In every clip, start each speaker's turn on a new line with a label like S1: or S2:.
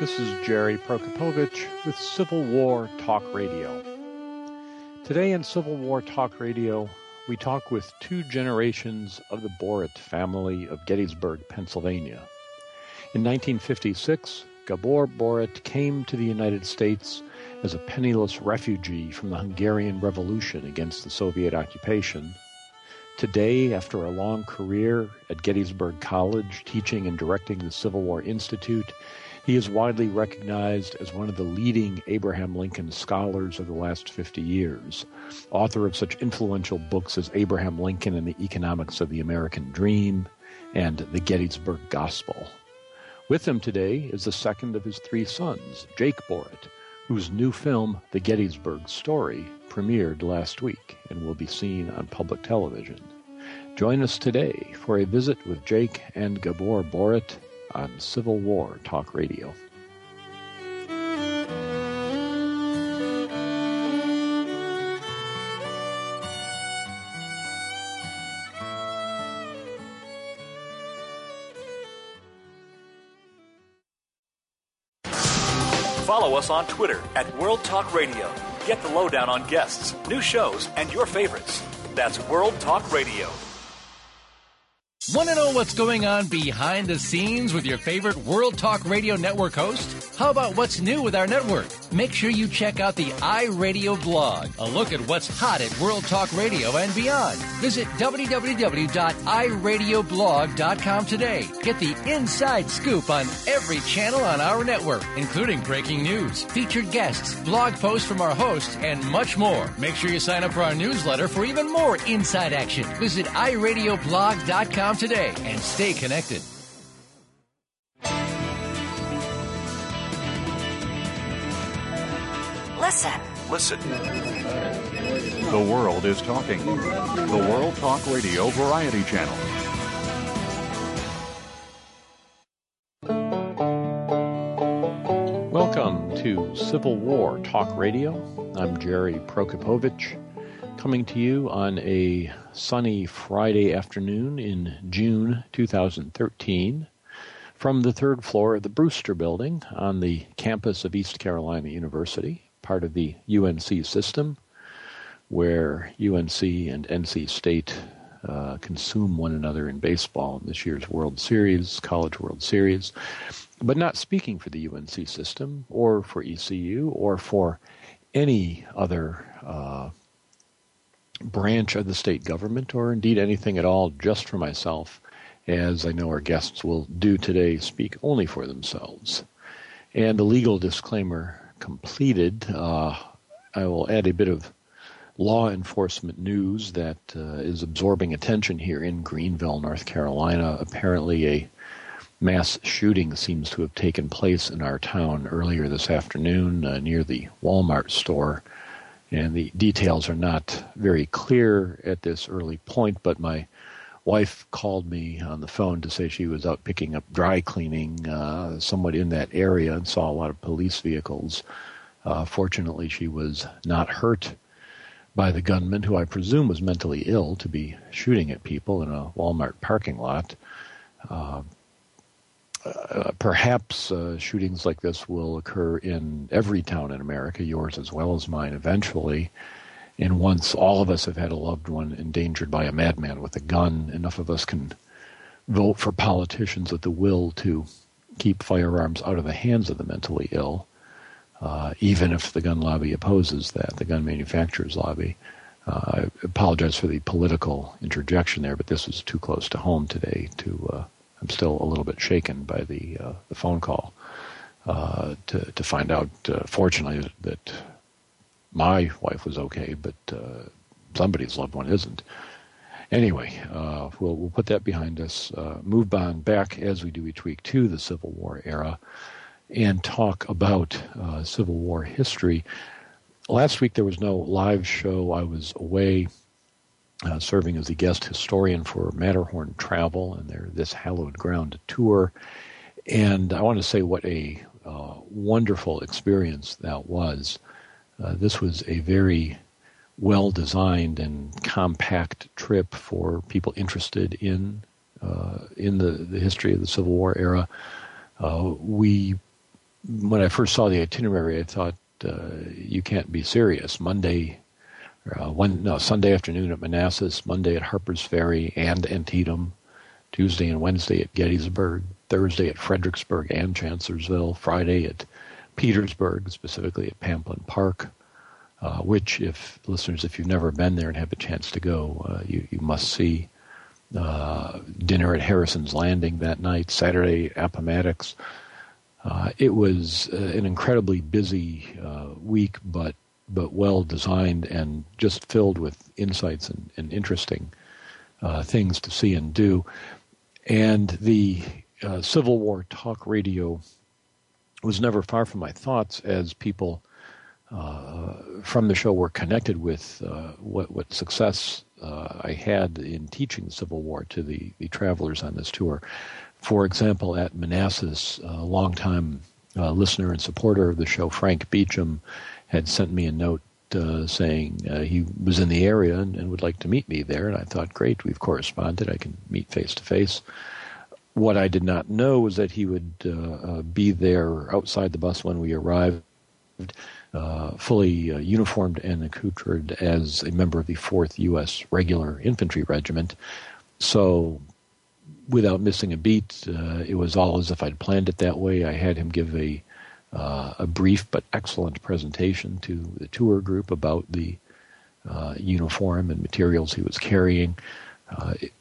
S1: This is Gerry Prokopowicz with Civil War Talk Radio. Today in Civil War Talk Radio, we talk with two generations of the Boritt family of Gettysburg, Pennsylvania. In 1956, Gabor Boritt came to the United States as a penniless refugee from the Hungarian Revolution against the Soviet occupation. Today, after a long career at Gettysburg College teaching and directing the Civil War Institute, he is widely recognized as one of the leading Abraham Lincoln scholars of the last 50 years, author of such influential books as Abraham Lincoln and the Economics of the American Dream and The Gettysburg Gospel. With him today is the second of his three sons, Jake Boritt, whose new film, The Gettysburg Story, premiered last week and will be seen on public television. Join us today for a visit with Jake and Gabor Boritt on Civil War Talk Radio.
S2: Follow us on Twitter at World Talk Radio. Get the lowdown on guests, new shows, and your favorites. That's World Talk Radio.
S3: Want to know what's going on behind the scenes with your favorite World Talk Radio Network host? How about what's new with our network? Make sure you check out the iRadio blog, a look at what's hot at World Talk Radio and beyond. Visit www.iradioblog.com today. Get the inside scoop on every channel on our network, including breaking news, featured guests, blog posts from our hosts, and much more. Make sure you sign up for our newsletter for even more inside action. Visit iradioblog.com today and stay connected.
S4: Listen.
S2: Listen.
S5: The world is talking. The World Talk Radio Variety Channel.
S1: Welcome to Civil War Talk Radio. I'm Gerry Prokopowicz, coming to you on a sunny Friday afternoon in June 2013 from the third floor of the Brewster Building on the campus of East Carolina University, part of the UNC system, where UNC and NC State uh, consume one another in baseball in this year's World Series, College World Series, but not speaking for the UNC system or for ECU or for any other uh, branch of the state government or indeed anything at all just for myself, as I know our guests will do today, speak only for themselves. And the legal disclaimer completed, uh, I will add a bit of law enforcement news that uh, is absorbing attention here in Greenville, North Carolina. Apparently, a mass shooting seems to have taken place in our town earlier this afternoon uh, near the Walmart store. And the details are not very clear at this early point, but my wife called me on the phone to say she was out picking up dry cleaning uh, somewhat in that area and saw a lot of police vehicles. Uh, fortunately, she was not hurt by the gunman, who I presume was mentally ill to be shooting at people in a Walmart parking lot. Uh, uh, perhaps uh, shootings like this will occur in every town in America, yours as well as mine, eventually. And once all of us have had a loved one endangered by a madman with a gun, enough of us can vote for politicians with the will to keep firearms out of the hands of the mentally ill, uh, even if the gun lobby opposes that, the gun manufacturers lobby. Uh, I apologize for the political interjection there, but this was too close to home today to uh, I'm still a little bit shaken by the uh, the phone call uh, to to find out. Uh, fortunately, that my wife was okay, but uh, somebody's loved one isn't. anyway, uh, we'll we'll put that behind us. Uh, move on back as we do each week to the Civil War era, and talk about Civil War history. Last week there was no live show. I was away. Uh, serving as the guest historian for Matterhorn Travel and their This Hallowed Ground tour. And I want to say what a uh, wonderful experience that was. Uh, this was a very well designed and compact trip for people interested in uh, in the, the history of the Civil War era. Uh, we, when I first saw the itinerary, I thought uh, you can't be serious. Monday, uh, one no Sunday afternoon at Manassas, Monday at Harper's Ferry and Antietam, Tuesday and Wednesday at Gettysburg, Thursday at Fredericksburg and Chancellorsville, Friday at Petersburg, specifically at Pamplin Park, uh, which, if listeners, if you've never been there and have a chance to go, uh, you, you must see. Uh, dinner at Harrison's Landing that night, Saturday, Appomattox. Uh, it was uh, an incredibly busy uh, week, but but well designed and just filled with insights and, and interesting things to see and do. And the uh, Civil War talk radio was never far from my thoughts as people uh, from the show were connected with uh, what, what success uh, I had in teaching the Civil War to the, the travelers on this tour. For example, at Manassas, a longtime uh, listener and supporter of the show, Frank Beecham, had sent me a note uh, saying uh, he was in the area and, and, would like to meet me there. And I thought, great, we've corresponded. I can meet face to face. What I did not know was that he would uh, uh be there outside the bus when we arrived, uh, fully uh, uniformed and accoutred as a member of the 4th U.S. Regular Infantry Regiment. So, without missing a beat, it was all as if I'd planned it that way. I had him give a a brief but excellent presentation to the tour group about the uniform and materials he was carrying. It,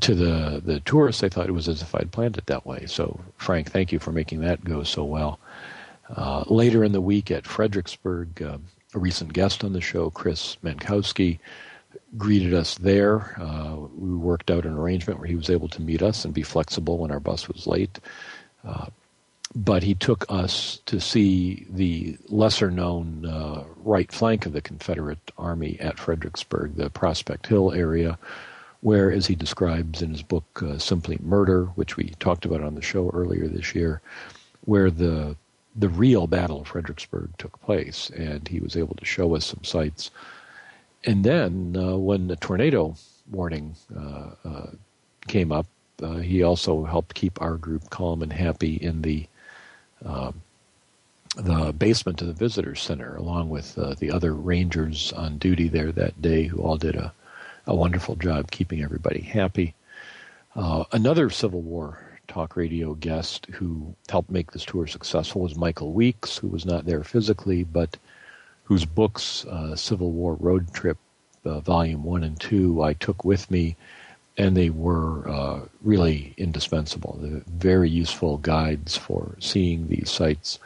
S1: to the the tourists, they thought it was as if I'd planned it that way. So, Frank, thank you for making that go so well. Uh, later in the week at Fredericksburg, uh, a recent guest on the show, Chris Mackowski, greeted us there. Uh, we worked out an arrangement where he was able to meet us and be flexible when our bus was late. Uh, but he took us to see the lesser known uh, right flank of the Confederate Army at Fredericksburg, the Prospect Hill area where, as he describes in his book uh, Simply Murder, which we talked about on the show earlier this year, where the the real Battle of Fredericksburg took place, and he was able to show us some sites. And then, uh, when the tornado warning uh, uh came up, uh, he also helped keep our group calm and happy in the um, the basement of the visitor center, along with uh, the other rangers on duty there that day, who all did a a wonderful job keeping everybody happy. Uh, another Civil War talk radio guest who helped make this tour successful was Michael Weeks, who was not there physically, but whose books, uh, Civil War Road Trip, uh, Volume 1 and 2, I took with me, and they were uh, really indispensable. They're very useful guides for seeing these sites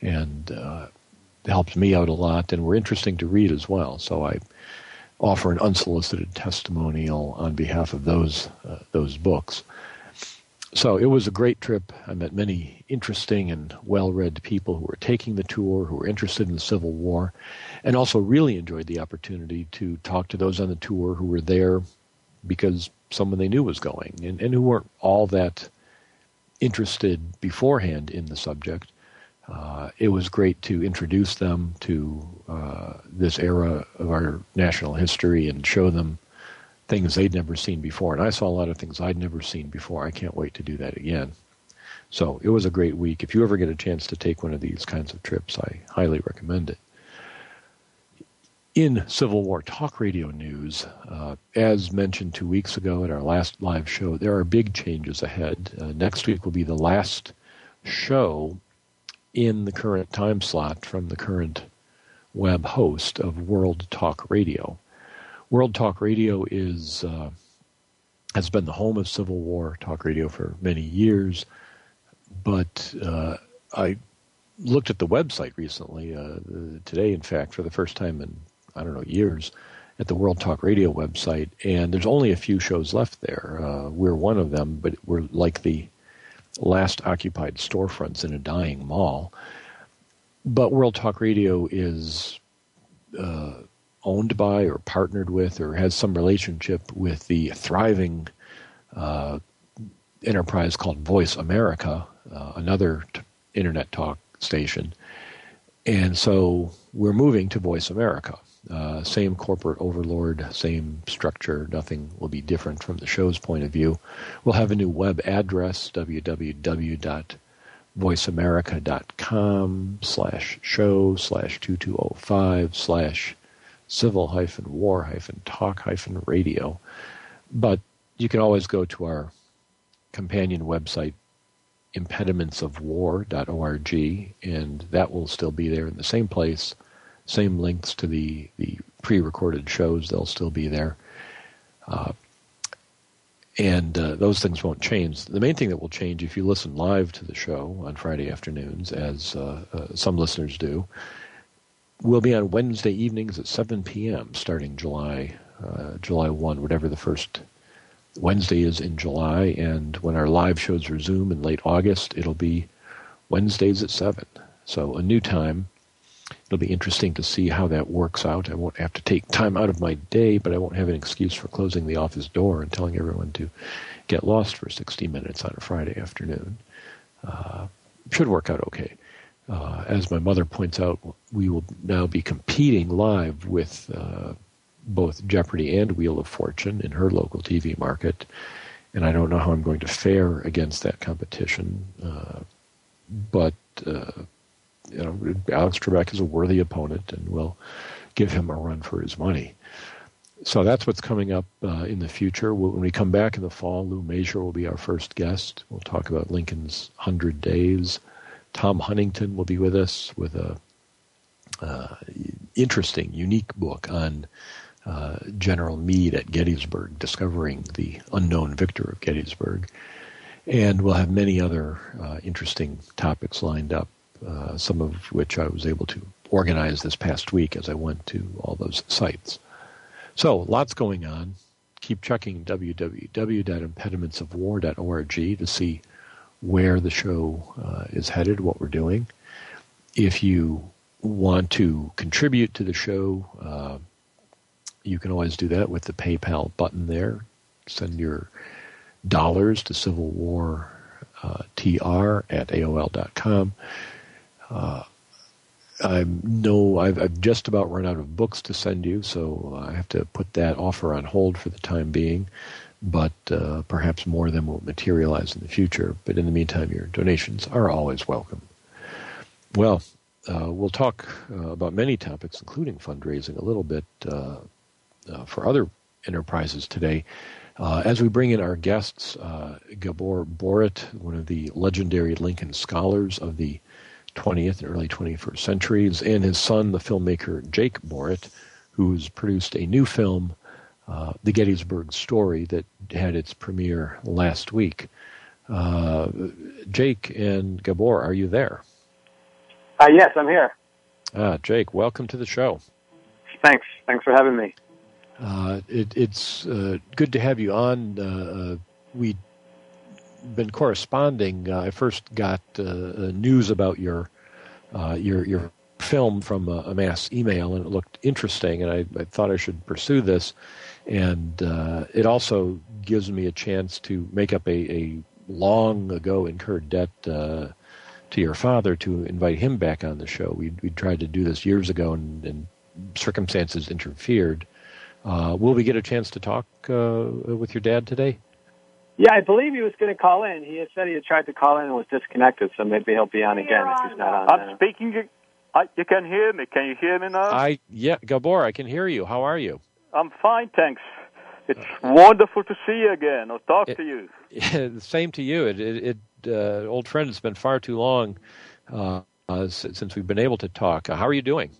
S1: and uh, helped me out a lot and were interesting to read as well. So I offer an unsolicited testimonial on behalf of those uh, those books. So it was a great trip. I met many interesting and well-read people who were taking the tour, who were interested in the Civil War, and also really enjoyed the opportunity to talk to those on the tour who were there because someone they knew was going, and, and who weren't all that interested beforehand in the subject, uh, it was great to introduce them to uh, this era of our national history and show them things they'd never seen before. And I saw a lot of things I'd never seen before. I can't wait to do that again. So it was a great week. If you ever get a chance to take one of these kinds of trips, I highly recommend it. In Civil War Talk Radio news, uh, as mentioned two weeks ago at our last live show, there are big changes ahead. Uh, next week will be the last show in the current time slot from the current web host of World Talk Radio. World Talk Radio is uh, has been the home of Civil War talk radio for many years, but uh, I looked at the website recently uh, today, in fact, for the first time in I don't know years, at the World Talk Radio website, and there's only a few shows left there. Uh, we're one of them, but we're like the last occupied storefronts in a dying mall. But World Talk Radio is uh, owned by or partnered with or has some relationship with the thriving uh, enterprise called Voice America, uh, another t- internet talk station. And so we're moving to Voice America. Uh, same corporate overlord, same structure. Nothing will be different from the show's point of view. We'll have a new web address, www.voiceamerica.com slash show slash 2205 slash civil war hyphen talk hyphen radio. But you can always go to our companion website, impedimentsofwar.org, and that will still be there in the same place. Same links to the, the pre recorded shows, they'll still be there. Uh, and uh, those things won't change. The main thing that will change if you listen live to the show on Friday afternoons, as uh, uh some listeners do, will be on Wednesday evenings at 7 p.m. starting July uh, July 1, whatever the first Wednesday is in July, and when our live shows resume in late August, it'll be Wednesdays at 7. So a new time. It'll be interesting to see how that works out. I won't have to take time out of my day, but I won't have an excuse for closing the office door and telling everyone to get lost for 60 minutes on a Friday afternoon. Uh, should work out okay. Uh, as my mother points out, we will now be competing live with uh, both Jeopardy and Wheel of Fortune in her local TV market, and I don't know how I'm going to fare against that competition. Uh, but uh, you know, Alex Trebek is a worthy opponent, and we'll give him a run for his money. So that's what's coming up uh, in the future. When we come back in the fall, Lou Masur will be our first guest. We'll talk about Lincoln's 100 Days. Tom Huntington will be with us with a uh, interesting, unique book on uh, General Meade at Gettysburg, discovering the unknown victor of Gettysburg. And we'll have many other uh, interesting topics lined up, uh, some of which I was able to organize this past week as I went to all those sites. So, lots going on. Keep checking www.impedimentsofwar.org to see where the show uh, is headed, what we're doing. If you want to contribute to the show, uh, you can always do that with the PayPal button there. Send your dollars to Civil War uh, TR at AOL.com. Uh, I know I've, I've, just about run out of books to send you, so I have to put that offer on hold for the time being. But uh, perhaps more of them will materialize in the future. But in the meantime, your donations are always welcome. Well, uh, we'll talk uh, about many topics, including fundraising, a little bit uh, uh, for other enterprises today. Uh, as we bring in our guests, Gabor Boritt, one of the legendary Lincoln scholars of the 20th and early 21st centuries, and his son, the filmmaker Jake Boritt, who's produced a new film, uh, The Gettysburg Story, that had its premiere last week. Uh, Jake and Gabor, are you there?
S6: Uh, yes, I'm here.
S1: Ah, Jake, welcome to the show.
S6: Thanks. Thanks for having me.
S1: Uh, it, it's uh, good to have you on. Uh, we've been corresponding. Uh, I first got uh, news about your your your film from a, a, mass email, and it looked interesting, and I, I thought I should pursue this. And it also gives me a chance to make up a, a long ago incurred debt to your father to invite him back on the show. We we tried to do this years ago, and, and circumstances interfered. Uh, will we get a chance to talk uh, with your dad today?
S6: Yeah, I believe he was going to call in. He had said he had tried to call in and was disconnected, so maybe he'll be on again if he's not on.
S7: I'm now. speaking. You, I, you can hear me. Can you hear me now?
S1: I yeah, Gabor, I can hear you. How are you?
S7: I'm fine, thanks. It's wonderful to see you again or talk
S1: it,
S7: to you.
S1: Yeah, same to you. It, it, it uh, old friend, it's been far too long uh, uh, since we've been able to talk. how are you doing?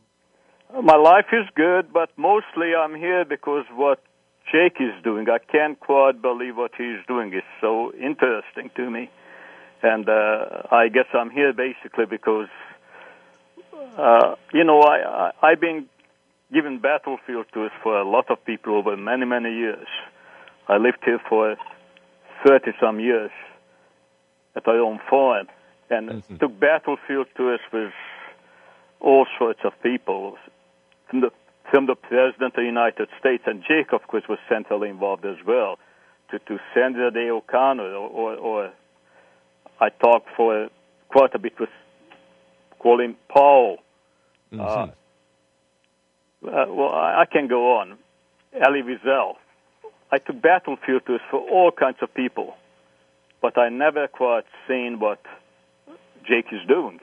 S7: My life is good, but mostly I'm here because what Jake is doing, I can't quite believe what he's doing. is so interesting to me. And uh, I guess I'm here basically because, uh, you know, I, I, I've been giving battlefield tours for a lot of people over many, many years. I lived here for 30 some years at our own farm and mm-hmm. took battlefield tours with all sorts of people from the, from the President of the United States, and Jake, of course, was centrally involved as well, to, to Sandra Day O'Connor, or, or, or I talked for quite a bit with Colin Powell. Mm-hmm. Uh, uh, well, I, I can go on. Elie Wiesel. I took battlefield tours for all kinds of people, but I never quite seen what Jake is doing.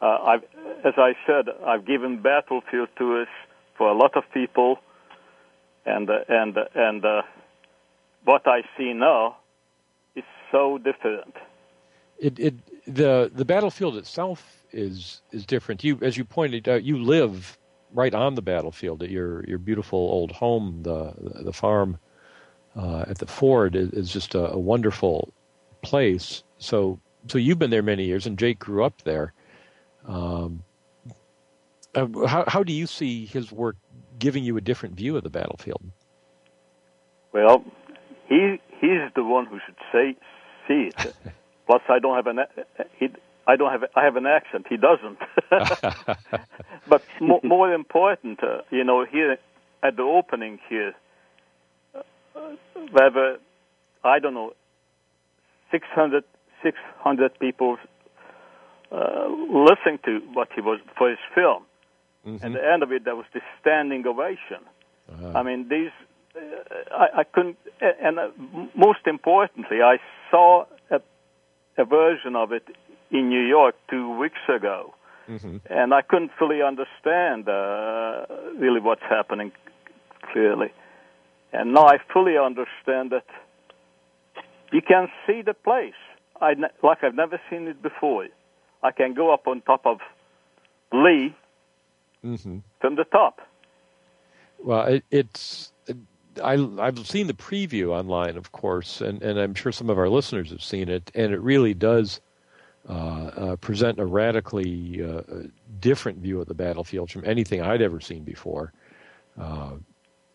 S7: Uh, I've, as I said, I've given battlefield tours for a lot of people, and and and uh, what I see now is so different.
S1: It, it the the battlefield itself is is different. You, as you pointed out, you live right on the battlefield at your your beautiful old home. The the farm uh, at the ford is, is just a, a, wonderful place. So so you've been there many years, and Jake grew up there. Um, uh, how how do you see his work giving you a different view of the battlefield?
S7: Well, he he's the one who should say see it. Plus, I don't have an he, I don't have I have an accent. He doesn't. but more, more important, uh, you know, here at the opening here, uh, whether I don't know, 600, 600 people uh, listening to what he was for his film. Mm-hmm. And the end of it, there was this standing ovation. Uh-huh. I mean, these, uh, I, I couldn't, and uh, most importantly, I saw a, a version of it in New York two weeks ago, mm-hmm. and I couldn't fully understand uh, really what's happening clearly. And now I fully understand that you can see the place I like I've never seen it before. I can go up on top of Lee mm-hmm. from the top.
S1: Well, it, it's. I, I've seen the preview online, of course, and, and I'm sure some of our listeners have seen it, and it really does uh, uh, present a radically uh, different view of the battlefield from anything I'd ever seen before. Uh,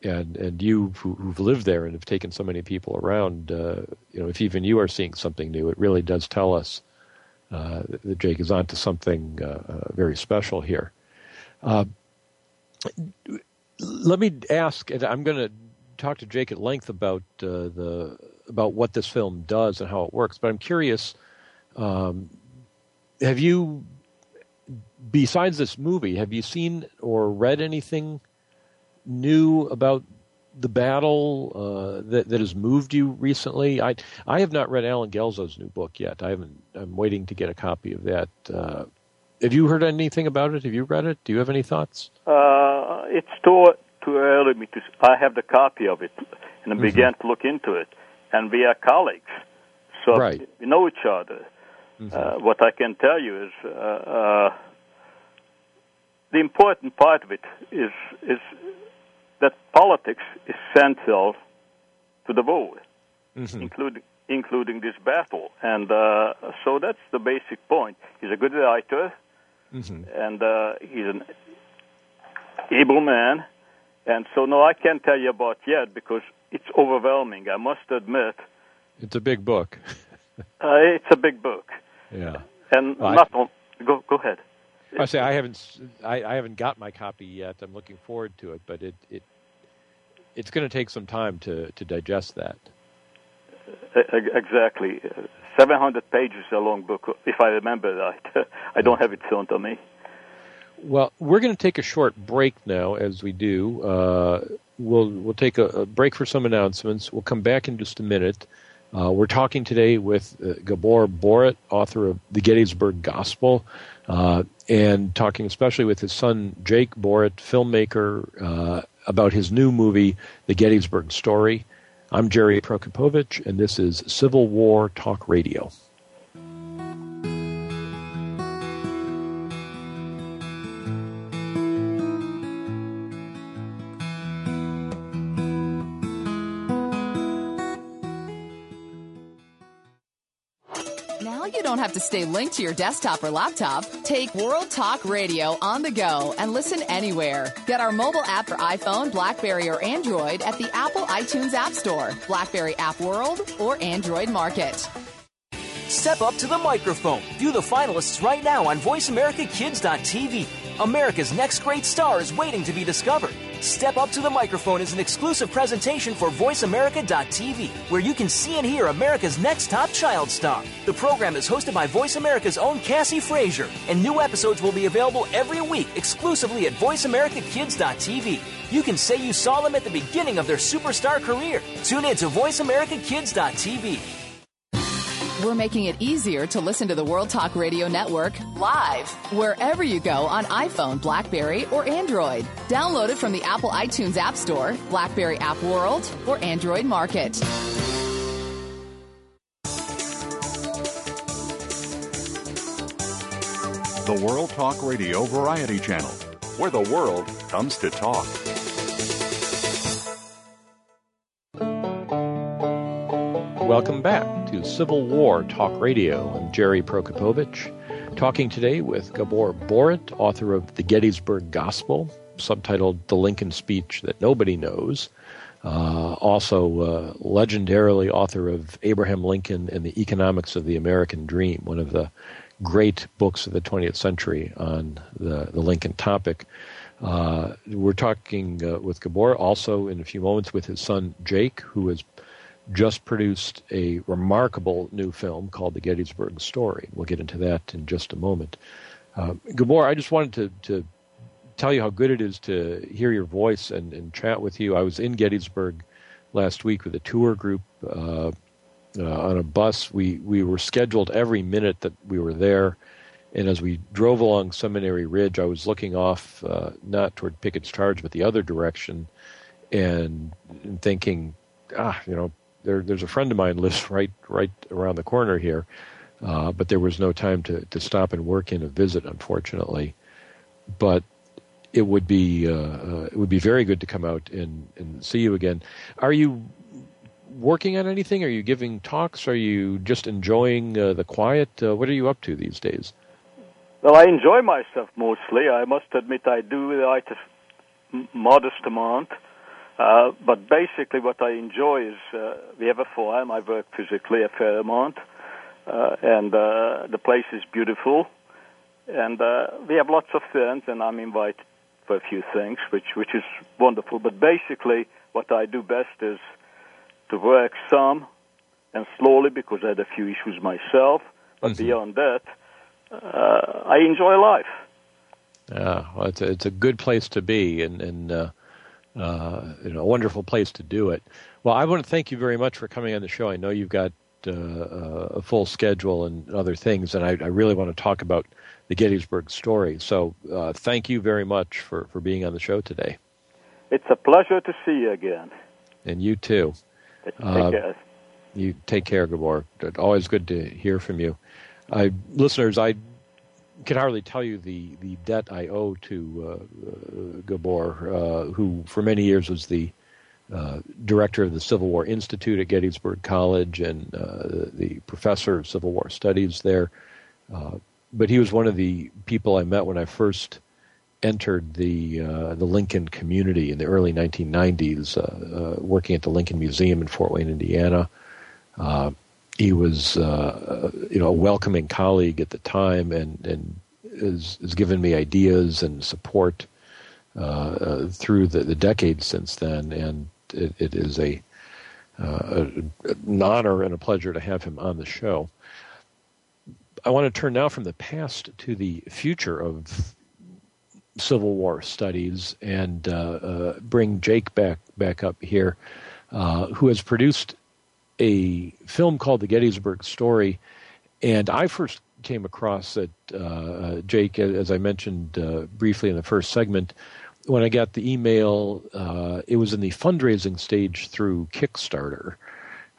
S1: and and you who, have lived there and have taken so many people around, uh, you know, if even you are seeing something new, it really does tell us uh, that Jake is onto something very special here. Let me ask, and I'm going to talk to Jake at length about the about what this film does and how it works, but I'm curious um, have you, besides this movie, have you seen or read anything new about the battle uh, that that has moved you recently? I I have not read Allen Guelzo's new book yet. I haven't. I'm waiting to get a copy of that. Uh, have you heard anything about it? Have you read it? Do you have any thoughts?
S7: Uh, it's too too early me to. I have the copy of it, and I mm-hmm. began to look into it, and we are colleagues, so
S1: right.
S7: we know each other. Mm-hmm. Uh, what I can tell you is uh, uh, the important part of it is is that politics is central to the vote, mm-hmm. including including this battle, and uh, so that's the basic point. He's a good writer, mm-hmm. and uh, he's an able man, and so no, I can't tell you about yet because it's overwhelming. I must admit.
S1: It's a big book.
S7: uh, it's a big book.
S1: Yeah.
S7: And well, not on, go go ahead.
S1: I say I haven't I, I haven't got my copy yet. I'm looking forward to it, but it, it it's going to take some time to, to digest that.
S7: Exactly. 700 pages a long book, if I remember right. I don't have it shown to me.
S1: Well, we're going to take a short break now, as we do. Uh, we'll we'll take a, a, break for some announcements. We'll come back in just a minute. Uh, we're talking today with uh, Gabor Boritt, author of The Gettysburg Gospel, uh, and talking especially with his son Jake Boritt, filmmaker, uh, about his new movie, The Gettysburg Story. I'm Gerry Prokopowicz, and this is Civil War Talk Radio.
S8: Stay linked to your desktop or laptop. Take World Talk Radio on the go and listen anywhere. Get our mobile app for iPhone, Blackberry, or Android at the Apple iTunes App Store, Blackberry App World, or Android Market.
S9: Step up to the microphone. View the finalists right now on VoiceAmericaKids.tv. America's next great star is waiting to be discovered. Step Up to the Microphone is an exclusive presentation for VoiceAmerica.tv, where you can see and hear America's next top child star. The program is hosted by Voice America's own Cassie Frazier, and new episodes will be available every week exclusively at VoiceAmericaKids.tv. You can say you saw them at the beginning of their superstar career. Tune in to VoiceAmericaKids.tv.
S8: We're making it easier to listen to the World Talk Radio Network live wherever you go on iPhone, Blackberry, or Android. Download it from the Apple iTunes App Store, Blackberry App World, or Android Market.
S5: The World Talk Radio Variety Channel, where the world comes to talk.
S1: Welcome back to Civil War Talk Radio. I'm Gerry Prokopowicz, talking today with Gabor Boritt, author of The Gettysburg Gospel, subtitled The Lincoln Speech That Nobody Knows. Uh, also, uh, legendarily author of Abraham Lincoln and the Economics of the American Dream, one of the great books of the 20th century on the, the Lincoln topic. Uh, we're talking uh, with Gabor also in a few moments with his son Jake, who has just produced a remarkable new film called The Gettysburg Story. We'll get into that in just a moment. Uh, Gabor, I just wanted to, to tell you how good it is to hear your voice and, and chat with you. I was in Gettysburg last week with a tour group uh, uh, on a bus. We we were scheduled every minute that we were there, and as we drove along Seminary Ridge, I was looking off uh, not toward Pickett's Charge, but the other direction, and, and thinking, ah, you know, there, there's a friend of mine lives right right around the corner here, uh, but there was no time to, to stop and work in a visit, unfortunately. But it would be uh, uh, it would be very good to come out and, and see you again. Are you working on anything? Are you giving talks? Are you just enjoying uh, the quiet? Uh, what are you up to these days?
S7: Well, I enjoy myself mostly. I must admit, I do write a modest amount. Uh, but basically, what I enjoy is uh, we have a farm. I work physically a fair amount, uh, and uh, the place is beautiful. And uh, we have lots of friends, and I'm invited for a few things, which which is wonderful. But basically, what I do best is to work some and slowly because I had a few issues myself. But mm-hmm. beyond that, uh, I enjoy life.
S1: Yeah, well, it's a, it's a good place to be, and and. Uh uh, you know, a wonderful place to do it. Well, I want to thank you very much for coming on the show. I know you've got uh, a full schedule and other things, and I, I, really want to talk about the Gettysburg story. So, uh, thank you very much for, for being on the show today.
S7: It's a pleasure to see you again.
S1: And you too.
S7: Take uh, care.
S1: You take care, Gabor. Always good to hear from you. I, listeners, I can hardly tell you the, the debt I owe to uh, uh, Gabor, uh, who for many years was the uh, director of the Civil War Institute at Gettysburg College and uh, the professor of Civil War Studies there. Uh, but he was one of the people I met when I first entered the the Lincoln community in the early 1990s, working at the Lincoln Museum in Fort Wayne, Indiana he was uh, you know a welcoming colleague at the time and and has, has given me ideas and support uh, uh, through the, the decades since then and it, it is a, uh, an honor and a pleasure to have him on the show. I want to turn now from the past to the future of Civil War studies and uh, uh, bring Jake back back up here, who has produced a film called The Gettysburg Story, and I first came across it, uh, Jake, as I mentioned uh, briefly in the first segment. When I got the email, uh, it was in the fundraising stage through Kickstarter.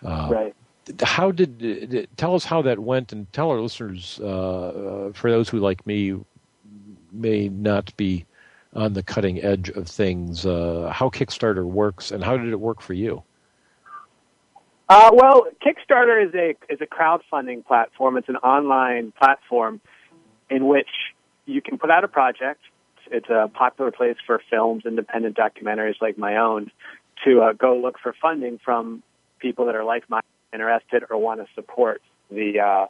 S6: Uh, right.
S1: How did tell us how that went, and tell our listeners, uh, uh, for those who like me may not be on the cutting edge of things, how Kickstarter works, and how did it work for you?
S6: Uh, well, Kickstarter is a is a crowdfunding platform. It's an online platform in which you can put out a project. It's a popular place for films, independent documentaries like my own, to uh, go look for funding from people that are like minded, interested, or want to support the uh,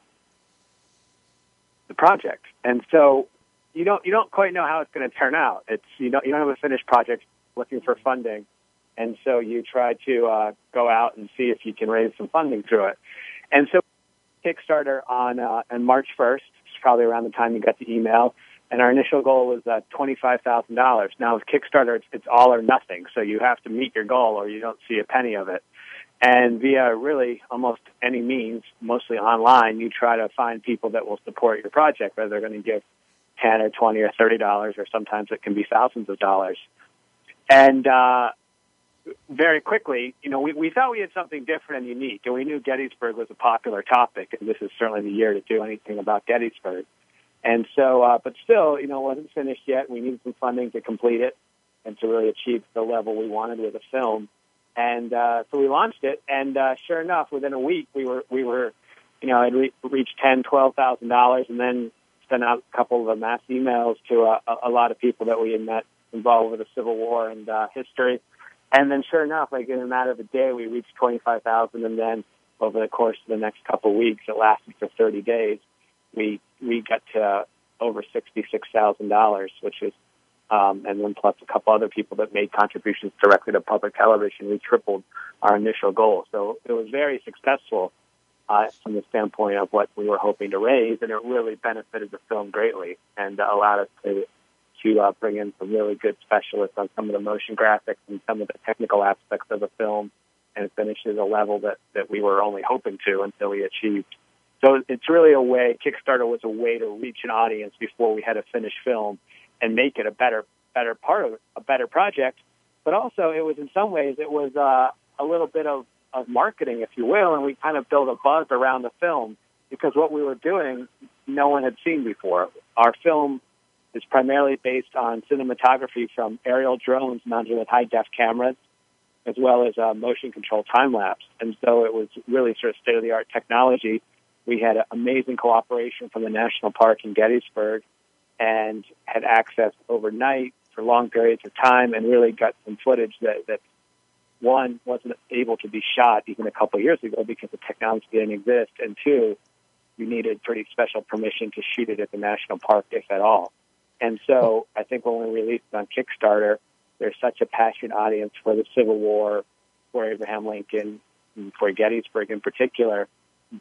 S6: the project. And so you don't you don't quite know how it's going to turn out. It's you don't you don't have a finished project looking for funding, and so you try to uh, go out and see if you can raise some funding through it. And so Kickstarter on uh, on March 1st, it's probably around the time you got the email, and our initial goal was uh, twenty five thousand dollars. Now with Kickstarter, it's, it's all or nothing, so you have to meet your goal or you don't see a penny of it. And via really almost any means, mostly online, you try to find people that will support your project, whether they're going to give ten or twenty or thirty dollars, or sometimes it can be thousands of dollars. And uh, very quickly, you know, we, we thought we had something different and unique, and we knew Gettysburg was a popular topic, and this is certainly the year to do anything about Gettysburg. And so, uh, but still, you know, it wasn't finished yet. We needed some funding to complete it and to really achieve the level we wanted with the film. And uh, so we launched it, and uh, sure enough, within a week, we were we were, you know, had re- reached ten, twelve thousand dollars, and then sent out a couple of mass emails to uh, a, a lot of people that we had met involved with the Civil War and uh, history. And then, sure enough, like in a matter of a day, we reached twenty five thousand, and then over the course of the next couple of weeks, it lasted for thirty days. We we got to over sixty six thousand dollars, which is um, and then plus a couple other people that made contributions directly to public television, we tripled our initial goal. So it was very successful uh, from the standpoint of what we were hoping to raise, and it really benefited the film greatly and uh, allowed us to to uh, bring in some really good specialists on some of the motion graphics and some of the technical aspects of the film, and finish at a level that that we were only hoping to until we achieved. So it's really a way. Kickstarter was a way to reach an audience before we had a finished film and make it a better better part of a better project. But also, it was in some ways it was uh, a little bit of, of marketing, if you will, and we kind of built a buzz around the film because what we were doing, no one had seen before. Our film is primarily based on cinematography from aerial drones mounted with high def cameras, as well as uh, motion control time lapse. And so it was really sort of state of the art technology. We had amazing cooperation from the National Park in Gettysburg and had access overnight for long periods of time and really got some footage that, that one wasn't able to be shot even a couple of years ago because the technology didn't exist, and two, you needed pretty special permission to shoot it at the national park, if at all. And so I think when we released it on Kickstarter, there's such a passionate audience for the Civil War, for Abraham Lincoln, for Gettysburg in particular,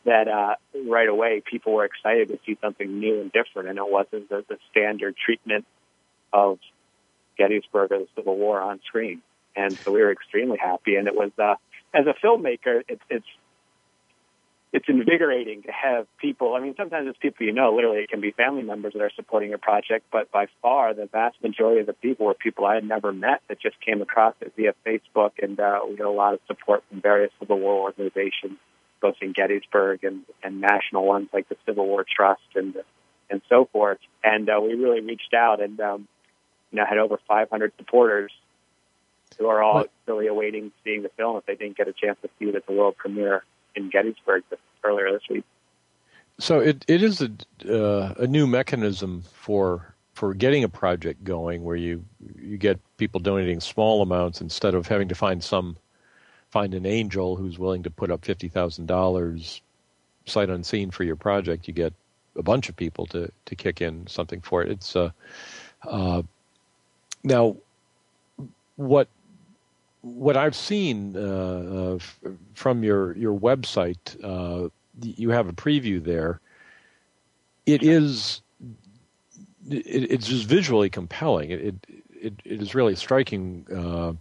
S6: that uh, right away people were excited to see something new and different, and it wasn't the, the standard treatment of Gettysburg or the Civil War on screen. And so we were extremely happy. And it was, uh, as a filmmaker, it's it's it's invigorating to have people. I mean, sometimes it's people you know. Literally, it can be family members that are supporting a project, but by far the vast majority of the people were people I had never met that just came across it via Facebook, and uh, we got a lot of support from various Civil War organizations both in Gettysburg and, and national ones like the Civil War Trust and and so forth. And uh, we really reached out and um, you know had over 500 supporters who are all really awaiting seeing the film if they didn't get a chance to see it at the world premiere in Gettysburg earlier this week.
S1: So it it is a uh, a new mechanism for for getting a project going where you you get people donating small amounts instead of having to find some find an angel who's willing to put up fifty thousand dollars sight unseen for your project, you get a bunch of people to to kick in something for it. It's uh, uh, now what what I've seen uh, from your your website. Uh, you have a preview there. It is it, it's just visually compelling. It it, it, is really striking uh,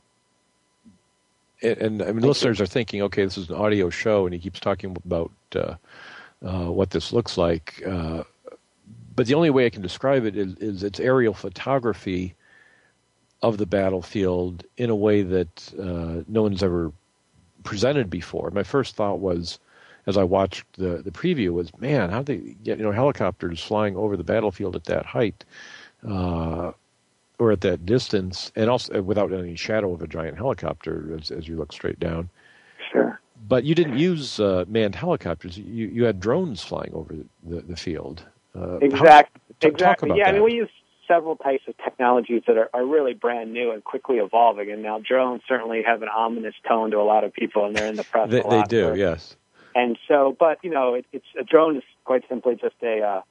S1: and, I mean, listeners are thinking, okay, this is an audio show, and he keeps talking about uh, uh, what this looks like. Uh, but the only way I can describe it is, is, it's aerial photography of the battlefield in a way that uh, no one's ever presented before. My first thought was, as I watched the the preview, was, man, how they get you know helicopters flying over the battlefield at that height? Uh, or at that distance, and also uh, without any shadow of a giant helicopter as, as you look straight down.
S6: Sure.
S1: but you didn't use uh, manned helicopters. You you had drones flying over the, the field.
S6: Uh, exactly.
S1: How,
S6: exactly.
S1: yeah,
S6: that.
S1: I
S6: mean, we use several types of technologies that are, are really brand new and quickly evolving. And now drones certainly have an ominous tone to a lot of people, and they're in the press.
S1: they, they do,
S6: for,
S1: yes.
S6: And so, but you know, it, it's a drone is quite simply just a uh,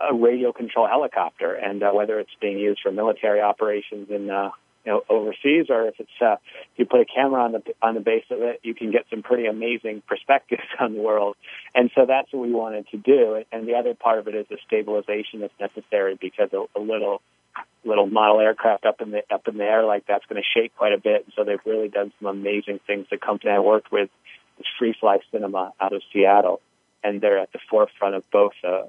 S6: a radio control helicopter, and uh, whether it's being used for military operations in uh, you know overseas, or if it's uh, you put a camera on the on the base of it, you can get some pretty amazing perspectives on the world. And so that's what we wanted to do. And the other part of it is the stabilization that's necessary because a, a little little model aircraft up in the up in the air like that's going to shake quite a bit. And so they've really done some amazing things. The company I worked with is Free Fly Cinema out of Seattle, and they're at the forefront of both uh,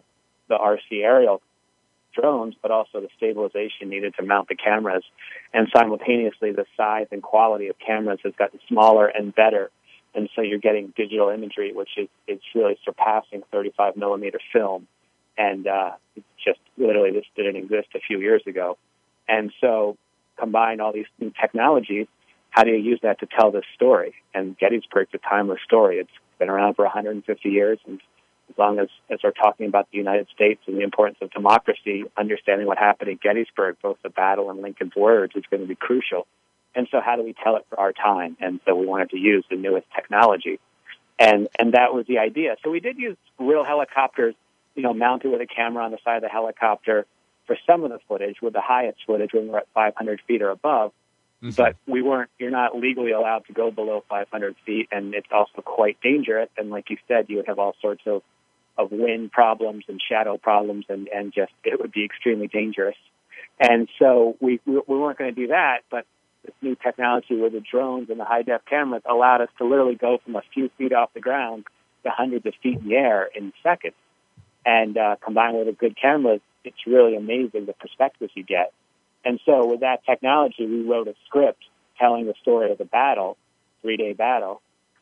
S6: the RC aerial drones, but also the stabilization needed to mount the cameras. And simultaneously, the size and quality of cameras has gotten smaller and better. And so you're getting digital imagery, which is it's really surpassing 35 millimeter film. And uh, just literally this didn't exist a few years ago. And so combine all these new technologies. How do you use that to tell this story? And Gettysburg's a timeless story. It's been around for 150 years, and as long as, as we're talking about the United States and the importance of democracy, understanding what happened at Gettysburg, both the battle and Lincoln's words, is going to be crucial. And so, how do we tell it for our time? And so, we wanted to use the newest technology, and and that was the idea. So, we did use real helicopters, you know, mounted with a camera on the side of the helicopter for some of the footage, with the highest footage when we're at 500 feet or above. Mm-hmm. But we weren't. You're not legally allowed to go below 500 feet, and it's also quite dangerous. And like you said, you would have all sorts of of wind problems and shadow problems, and and just it would be extremely dangerous. And so we we, we weren't going to do that, but this new technology with the drones and the high def cameras allowed us to literally go from a few feet off the ground to hundreds of feet in the air in seconds. And uh, combined with a good camera, it's really amazing the perspectives you get. And so with that technology, we wrote a script telling the story of the battle, three day battle,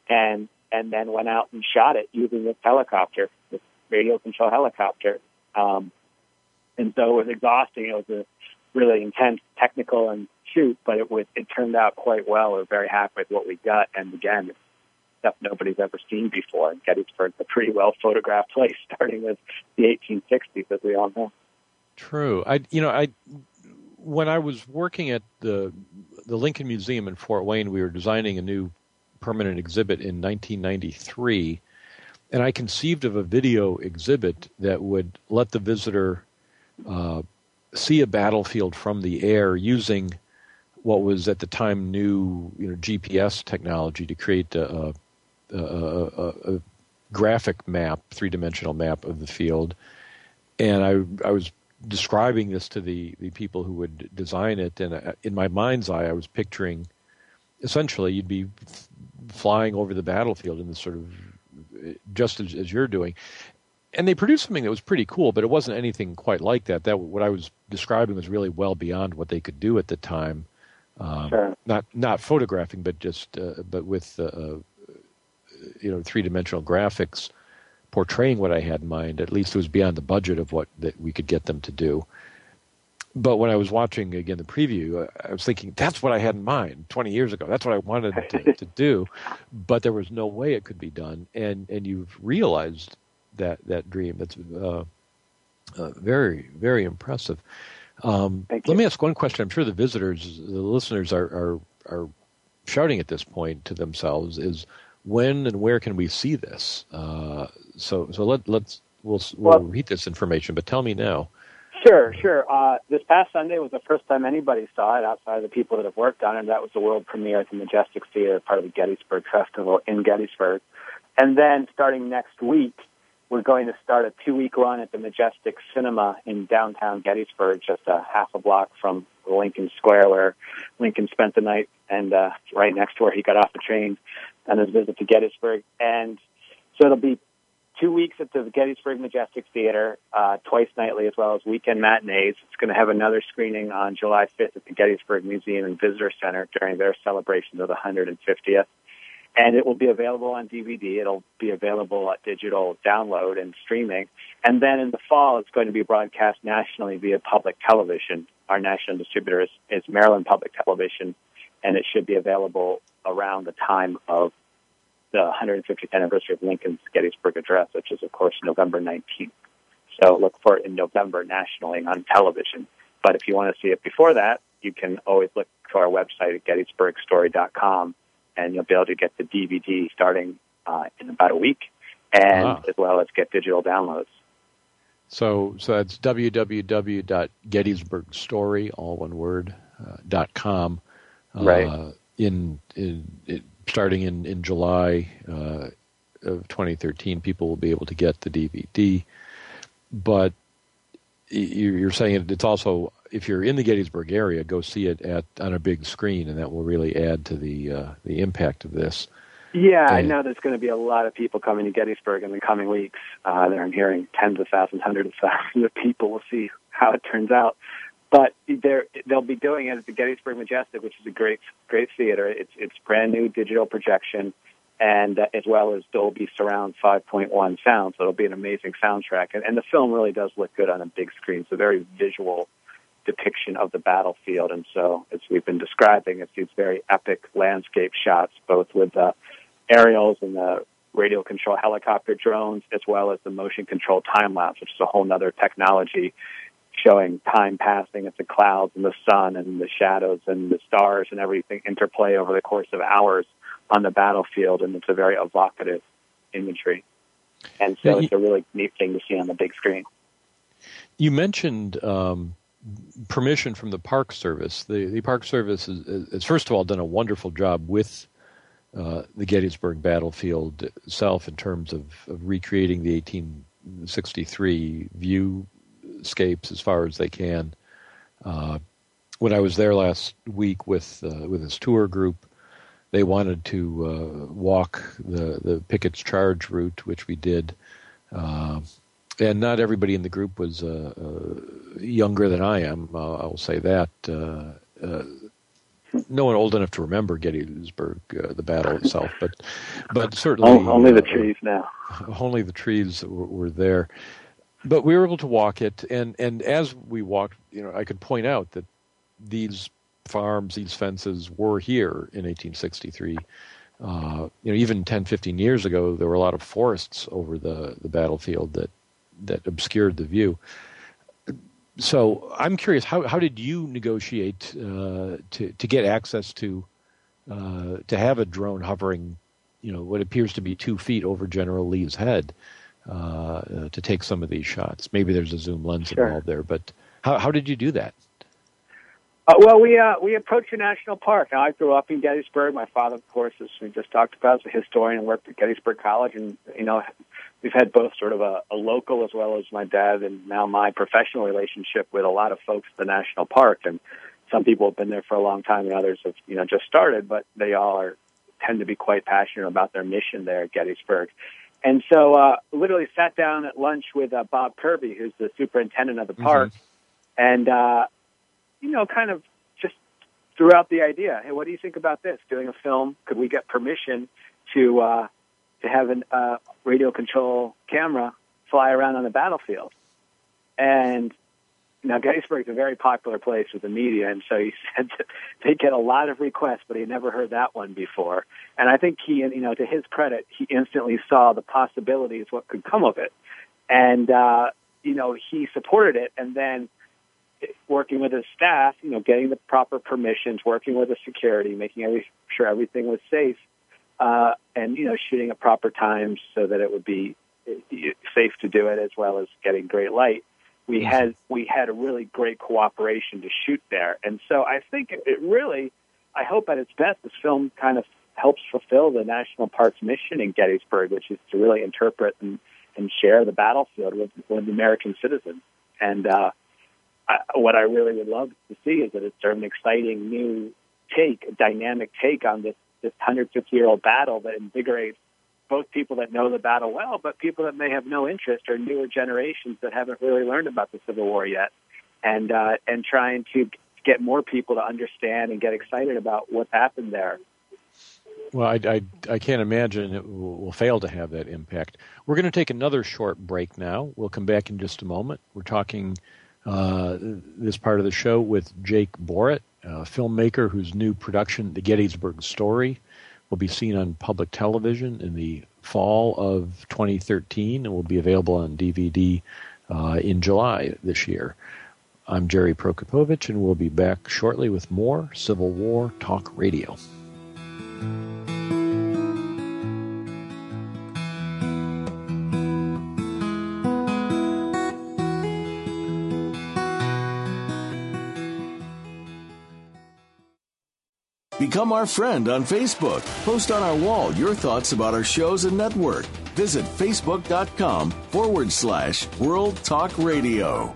S6: and and then went out and shot it using this helicopter, this radio control helicopter. Um, and so it was exhausting. It was a really intense technical and shoot, but it was it turned out quite well. We're very happy with what we got. And again, stuff nobody's ever seen before. And Gettysburg's a pretty well photographed place, starting with the 1860s, as we all know.
S1: True. I you know I when I was working at the the Lincoln Museum in Fort Wayne, we were designing a new permanent exhibit in 1993, and I conceived of a video exhibit that would let the visitor uh, see a battlefield from the air using what was at the time new you know, GPS technology to create a, a, a, a graphic map, three dimensional map of the field. And I, I was describing this to the, the people who would design it, and uh, in my mind's eye, I was picturing essentially you'd be flying over the battlefield in this sort of just as, as, you're doing. And they produced something that was pretty cool, but it wasn't anything quite like that. That what I was describing was really well beyond what they could do at the time.
S6: Um, sure.
S1: Not not photographing, but just uh, but with uh, uh you know three dimensional graphics portraying what I had in mind. At least it was beyond the budget of what that we could get them to do but when I was watching again the preview, uh, I was thinking that's what I had in mind 20 years ago. That's what I wanted to, to do, but there was no way it could be done. And and you've realized that that dream. That's uh, uh, very very impressive. Um, let me ask one question. I'm sure the visitors, the listeners, are are, are shouting at this point to themselves: is when and where can we see this? Uh, so so let let's we'll we'll well, read this information, but tell me now.
S6: Sure, sure. Uh, this past Sunday was the first time anybody saw it outside of the people that have worked on it. That was the world premiere at the Majestic Theater, part of the Gettysburg Festival in Gettysburg. And then starting next week, we're going to start a two-week run at the Majestic Cinema in downtown Gettysburg, just a half a block from Lincoln Square, where Lincoln spent the night, and uh, right next to where he got off the train on his visit to Gettysburg. And so it'll be two weeks at the Gettysburg Majestic Theater, uh, twice nightly, as well as weekend matinees. It's going to have another screening on July 5th at the Gettysburg Museum and Visitor Center during their celebration of the 150th. And it will be available on DVD. It'll be available at digital download and streaming. And then in the fall, it's going to be broadcast nationally via public television. Our national distributor is, is Maryland Public Television, and it should be available around the time of the 150th anniversary of Lincoln's Gettysburg Address, which is, of course, November 19th. So look for it in November nationally on television. But if you want to see it before that, you can always look to our website at gettysburgstory.com, and you'll be able to get the DVD starting uh, in about a week, and
S1: Wow.
S6: as well as get digital downloads.
S1: So, so that's www.gettysburgstory, all one word, uh, dot com. Uh,
S6: Right.
S1: In, in it, starting in in July uh, of 2013, people will be able to get the DVD. But you- you're saying it's also if you're in the Gettysburg area, go see it at on a big screen, and that will really add to the uh, the impact of this.
S6: Yeah, I know there's going to be a lot of people coming to Gettysburg in the coming weeks. Uh, there I'm hearing tens of thousands, hundreds of thousands of people. We'll see how it turns out. But they'll be doing it at the Gettysburg Majestic, which is a great, great theater. It's it's brand new digital projection, and uh, as well as Dolby Surround 5.1 sound. So it'll be an amazing soundtrack. And, and the film really does look good on a big screen. It's a very visual depiction of the battlefield. And so, as we've been describing, it's these very epic landscape shots, both with the aerials and the radio control helicopter drones, as well as the motion control time lapse, which is a whole other technology showing time passing as the clouds and the sun and the shadows and the stars and everything interplay over the course of hours on the battlefield. And it's a very evocative imagery. And so
S1: Yeah,
S6: it's a really neat thing to see on the big screen.
S1: You mentioned um, permission from the Park Service. The, the Park Service has, has, first of all, done a wonderful job with uh, the Gettysburg battlefield itself in terms of, of recreating the 1863 viewscapes as far as they can. Uh, when I was there last week with uh, with this tour group, they wanted to uh, walk the the Pickett's Charge route, which we did. Uh, and not everybody in the group was uh, uh, younger than I am. Uh, I will say that. Uh, uh, no one old enough to remember Gettysburg, uh, the battle itself, but but certainly
S6: only the trees now.
S1: only the trees were, were there. But we were able to walk it, and and as we walked, you know, I could point out that these farms, these fences were here in 1863. Uh, you know, even 10, 15 years ago, there were a lot of forests over the, the battlefield that that obscured the view. So I'm curious, how how did you negotiate uh, to to get access to uh, to have a drone hovering, you know, what appears to be two feet over General Lee's head uh, to take some of these shots? Maybe there's a zoom lens
S6: Sure.
S1: involved there, but how how did you do that?
S6: Uh, well, we uh, we approached a national park. Now, I grew up in Gettysburg. My father, of course, as we just talked about, is a historian and worked at Gettysburg College. And you know, we've had both sort of a, a local as well as my dad and now my professional relationship with a lot of folks at the national park. And some people have been there for a long time, and others have you know just started. But they all are tend to be quite passionate about their mission there at Gettysburg. And so, uh, literally sat down at lunch with uh, Bob Kirby, who's the superintendent of the park, and uh, you know, kind of just threw out the idea. Hey, what do you think about this? Doing a film? Could we get permission to uh, to have a uh, radio control camera fly around on the battlefield? And now Gettysburg is a very popular place with the media, and so he said they get a lot of requests, but he never heard that one before. And I think he, you know, to his credit, he instantly saw the possibilities, what could come of it, and uh, you know, he supported it, and then working with his staff, you know, getting the proper permissions, working with the security, making every, sure everything was safe, uh, and you know, shooting at proper times so that it would be uh, safe to do it, as well as getting great light. We had we had a really great cooperation to shoot there, and so I think it, it really, I hope at its best, this film kind of helps fulfill the national park's mission in Gettysburg, which is to really interpret and, and share the battlefield with, with American citizens. And uh, I, what I really would love to see is that it's sort of an exciting new take, a dynamic take on this this 150 year old battle that invigorates both people that know the battle well, but people that may have no interest or newer generations that haven't really learned about the Civil War yet, and uh, and trying to get more people to understand and get excited about what's happened there.
S1: Well, I, I, I can't imagine it will, will fail to have that impact. We're going to take another short break now. We'll come back in just a moment. We're talking uh, this part of the show with Jake Boritt, a filmmaker whose new production, The Gettysburg Story, will be seen on public television in the fall of 2013 and will be available on DVD uh, in July this year. I'm Gerry Prokopowicz, and we'll be back shortly with more Civil War Talk Radio.
S10: Become our friend on Facebook. Post on our wall your thoughts about our shows and network. Visit facebook.com forward slash World Talk Radio.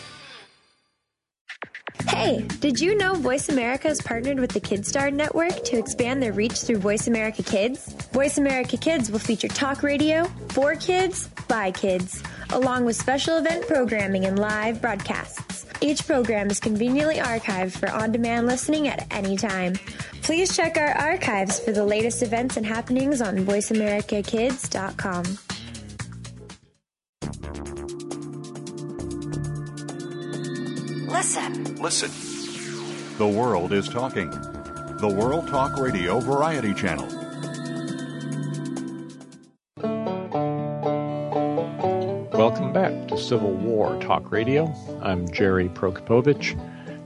S11: Hey, did you know Voice America has partnered with the KidStar Network to expand their reach through Voice America Kids? Voice America Kids will feature talk radio for kids by kids, along with special event programming and live broadcasts. Each program is conveniently archived for on demand listening at any time. Please check our archives for the latest events and happenings on VoiceAmericaKids.com.
S4: Listen.
S5: Listen. The world is talking. The World Talk Radio Variety Channel.
S1: Welcome back to Civil War Talk Radio. I'm Gerry Prokopowicz,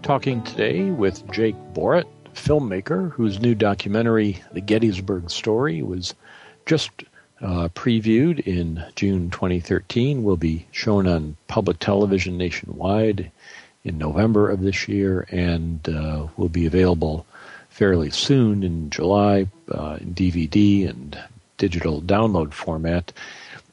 S1: talking today with Jake Boritt, filmmaker whose new documentary, The Gettysburg Story, was just uh, previewed in June 2013, will be shown on public television nationwide in November of this year and uh, will be available fairly soon in July uh, in DVD and digital download format.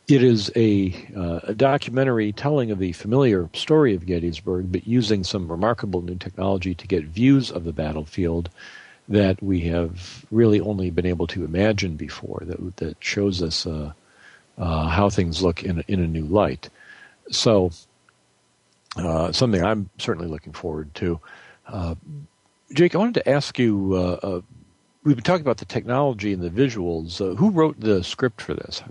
S1: It is a, uh, a, documentary telling of the familiar story of Gettysburg, but using some remarkable new technology to get views of the battlefield that we have really only been able to imagine before. That that shows us uh, uh, how things look in in a new light. So uh, something I'm certainly looking forward to. Uh, Jake, I wanted to ask you. Uh, uh we've been talking about the technology and the visuals. Uh, who wrote the script for this?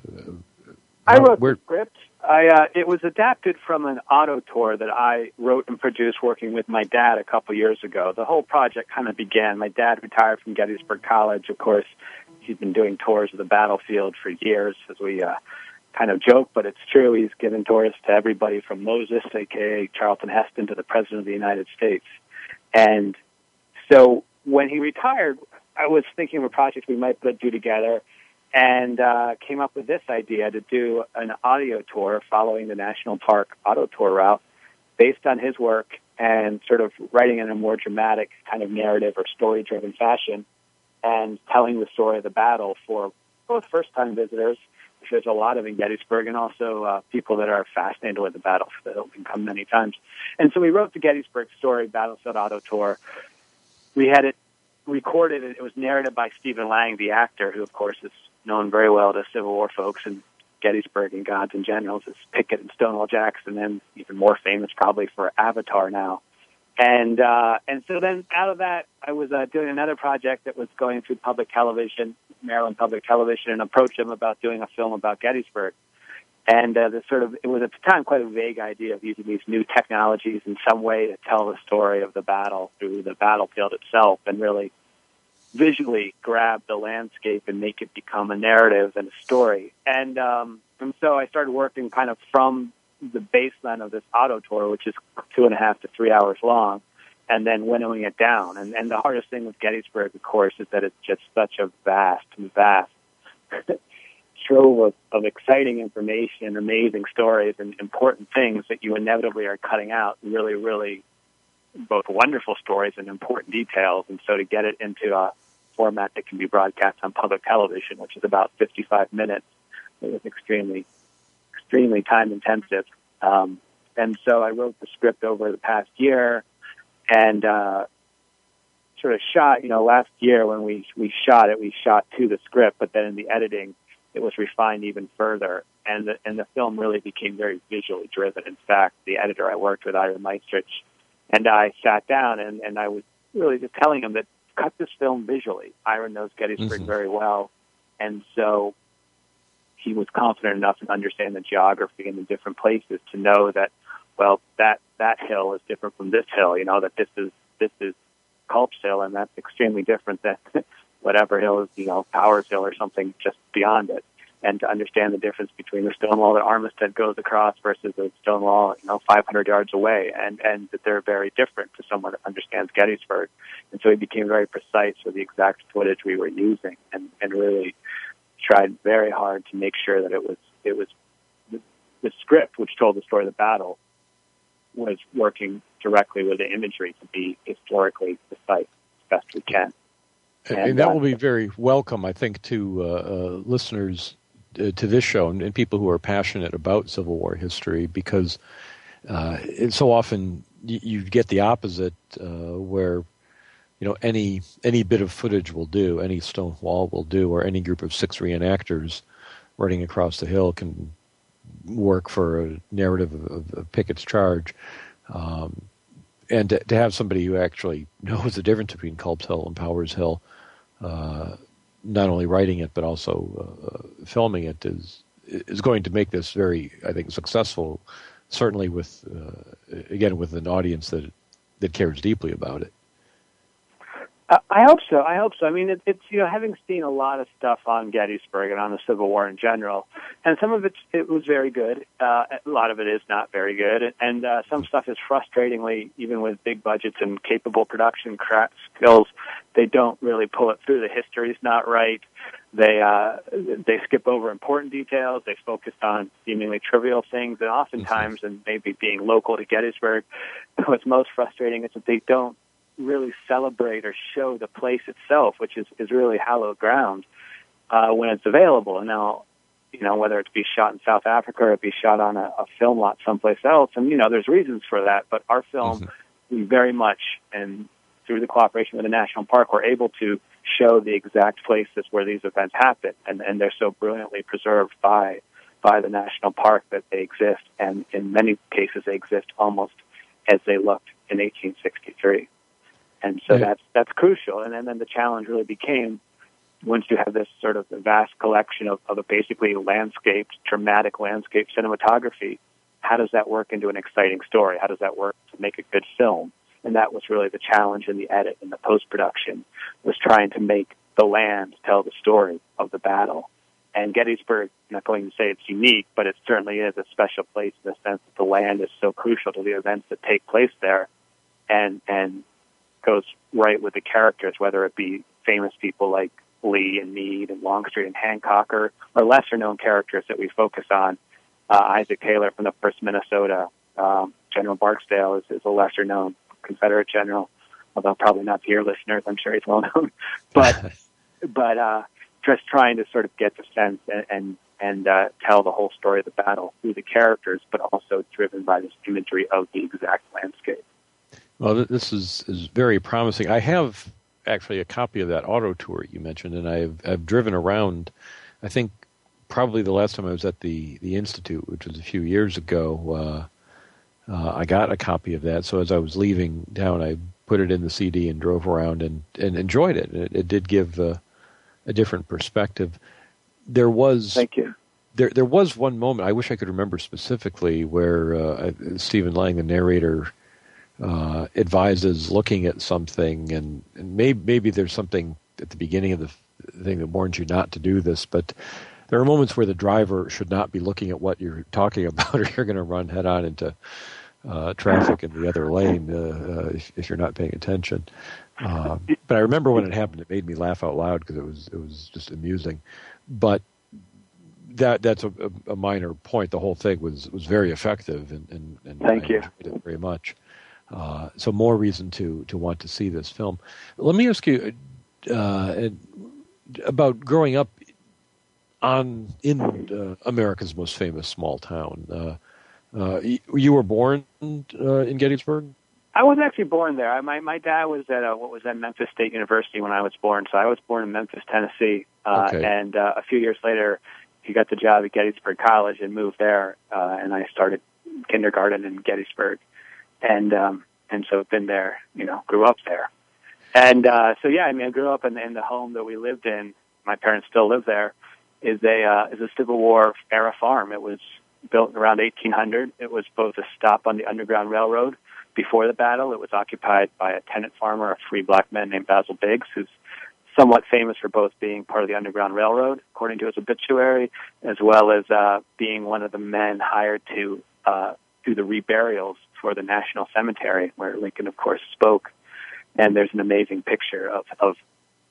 S6: I wrote where, the script. I uh, it was adapted from an auto tour that I wrote and produced working with my dad a couple years ago. The whole project kind of began. My dad retired from Gettysburg College. Of course, he's been doing tours of the battlefield for years, as we kind of joke, but it's true. He's given tours to everybody from Moses, aka Charlton Heston, to the President of the United States. And so when he retired, I was thinking of a project we might do together and uh, came up with this idea to do an audio tour following the National Park auto tour route based on his work and sort of writing in a more dramatic kind of narrative or story driven fashion and telling the story of the battle for both first time visitors there's a lot of in Gettysburg, and also uh, people that are fascinated with the battle that have come many times. And so we wrote the Gettysburg Story Battlefield Auto Tour. We had it recorded, and it was narrated by Stephen Lang, the actor, who of course is known very well to Civil War folks and Gettysburg and Gods and Generals as Pickett and Stonewall Jackson, and even more famous probably for Avatar now. And uh, and so then out of that, I was uh, doing another project that was going through public television, Maryland Public Television, and approached them about doing a film about Gettysburg. And uh, the sort of it was at the time quite a vague idea of using these new technologies in some way to tell the story of the battle through the battlefield itself, and really visually grab the landscape and make it become a narrative and a story. And um, and so I started working kind of from the baseline of this auto tour, which is two and a half to three hours long, and then winnowing it down. And, and the hardest thing with Gettysburg, of course, is that it's just such a vast, vast trove of, of exciting information, amazing stories, and important things that you inevitably are cutting out. Really, really, both wonderful stories and important details. And so to get it into a format that can be broadcast on public television, which is about 55 minutes, it was extremely, extremely time intensive. Um, and so I wrote the script over the past year and uh, sort of shot. You know, last year when we we shot it, we shot to the script, but then in the editing, it was refined even further, and the and the film really became very visually driven. In fact, the editor I worked with, Ira Maestrich, and I sat down and and I was really just telling him that cut this film visually. Ira knows Gettysburg mm-hmm. very well, and so he was confident enough to understand the geography and the different places to know that well, that that hill is different from this hill. You know that this is this is Culp's Hill, and that's extremely different than whatever hill is, you know, Powers Hill or something just beyond it. And to understand the difference between the stone wall that Armistead goes across versus the stone wall, you know, 500 yards away, and and that they're very different to someone that understands Gettysburg. And so he became very precise with the exact footage we were using, and and really tried very hard to make sure that it was it was the, the script which told the story of the battle was working directly with the imagery to be historically precise as best we can.
S1: And, and that uh, will be very welcome, I think, to uh, uh, listeners uh, to this show and, and, people who are passionate about Civil War history because uh, so often you, you, get the opposite uh, where you know any any bit of footage will do, any stone wall will do, or any group of six reenactors running across the hill can work for a narrative of, of Pickett's charge. Um, and to, to, have somebody who actually knows the difference between Culp's Hill and Powers Hill, uh, not only writing it but also uh, filming it, is is going to make this very, I think, successful. Certainly, with uh, again with an audience that that cares deeply about it.
S6: I hope so. I hope so. I mean, it, it's you know, having seen a lot of stuff on Gettysburg and on the Civil War in general, and some of it it was very good. Uh, a lot of it is not very good, and uh, some stuff is frustratingly, even with big budgets and capable production skills, they don't really pull it through. The history's not right. They uh, they skip over important details. They focus on seemingly trivial things, and oftentimes, and maybe being local to Gettysburg, what's most frustrating is that they don't really celebrate or show the place itself, which is, is really hallowed ground, uh, when it's available. And now, you know, whether it be shot in South Africa or it be shot on a, a film lot someplace else, and you know, there's reasons for that. But our film, mm-hmm. we very much, and through the cooperation with the national park, we're able to show the exact places where these events happen, and, and they're so brilliantly preserved by by the national park that they exist, and in many cases, they exist almost as they looked in 1863 and so that's that's crucial. And, and then the challenge really became once you have this sort of vast collection of, of a basically landscape, dramatic landscape cinematography, how does that work into an exciting story? How does that work to make a good film? And that was really the challenge in the edit and the post production was trying to make the land tell the story of the battle. And Gettysburg, I'm not going to say it's unique, but it certainly is a special place in the sense that the land is so crucial to the events that take place there. And, and goes right with the characters, whether it be famous people like Lee and Meade and Longstreet and Hancock, or, or lesser known characters that we focus on. Uh, Isaac Taylor from the First Minnesota, um, General Barksdale is, is a lesser known Confederate general, although probably not to your listeners. I'm sure he's well known, but but uh, just trying to sort of get the sense and and, and uh, tell the whole story of the battle through the characters, but also driven by this imagery of the exact landscape.
S1: Well, this is, is very promising. I have actually a copy of that auto tour you mentioned, and I've, I've driven around. I think probably the last time I was at the, the Institute, which was a few years ago, uh, uh, I got a copy of that. So as I was leaving town, I put it in the CD and drove around and, and enjoyed it. It, it did give a, a different perspective. There was.
S6: Thank you.
S1: There, there was one moment I wish I could remember specifically where uh, Stephen Lang, the narrator, uh, advises looking at something, and, and maybe, maybe there's something at the beginning of the thing that warns you not to do this, but there are moments where the driver should not be looking at what you're talking about, or you're going to run head on into uh, traffic in the other lane uh, uh, if, if, you're not paying attention. Uh, but I remember when it happened, it made me laugh out loud because it was it was just amusing. But that that's a, a, minor point. The whole thing was was very effective, and, and, and
S6: thank
S1: I
S6: you
S1: very much. Uh, so more reason to to want to see this film. Let me ask you uh, about growing up on in uh, America's most famous small town. Uh, uh, you were born uh, in Gettysburg.
S6: I was actually born there. I, my my dad was at uh, what was at Memphis State University when I was born. So I was born in Memphis, Tennessee, uh, okay. and uh, a few years later, he got the job at Gettysburg College and moved there. Uh, and I started kindergarten in Gettysburg, and um, and so been there. You know, grew up there, and uh, so yeah. I mean, I grew up in, in the home that we lived in. My parents still live there. Is a uh, is a Civil War era farm. It was built around 1800. It was both a stop on the Underground Railroad before the battle. It was occupied by a tenant farmer, a free black man named Basil Biggs, who's somewhat famous for both being part of the Underground Railroad, according to his obituary, as well as uh, being one of the men hired to uh, do the reburials for the National Cemetery, where Lincoln, of course, spoke. And there's an amazing picture of, of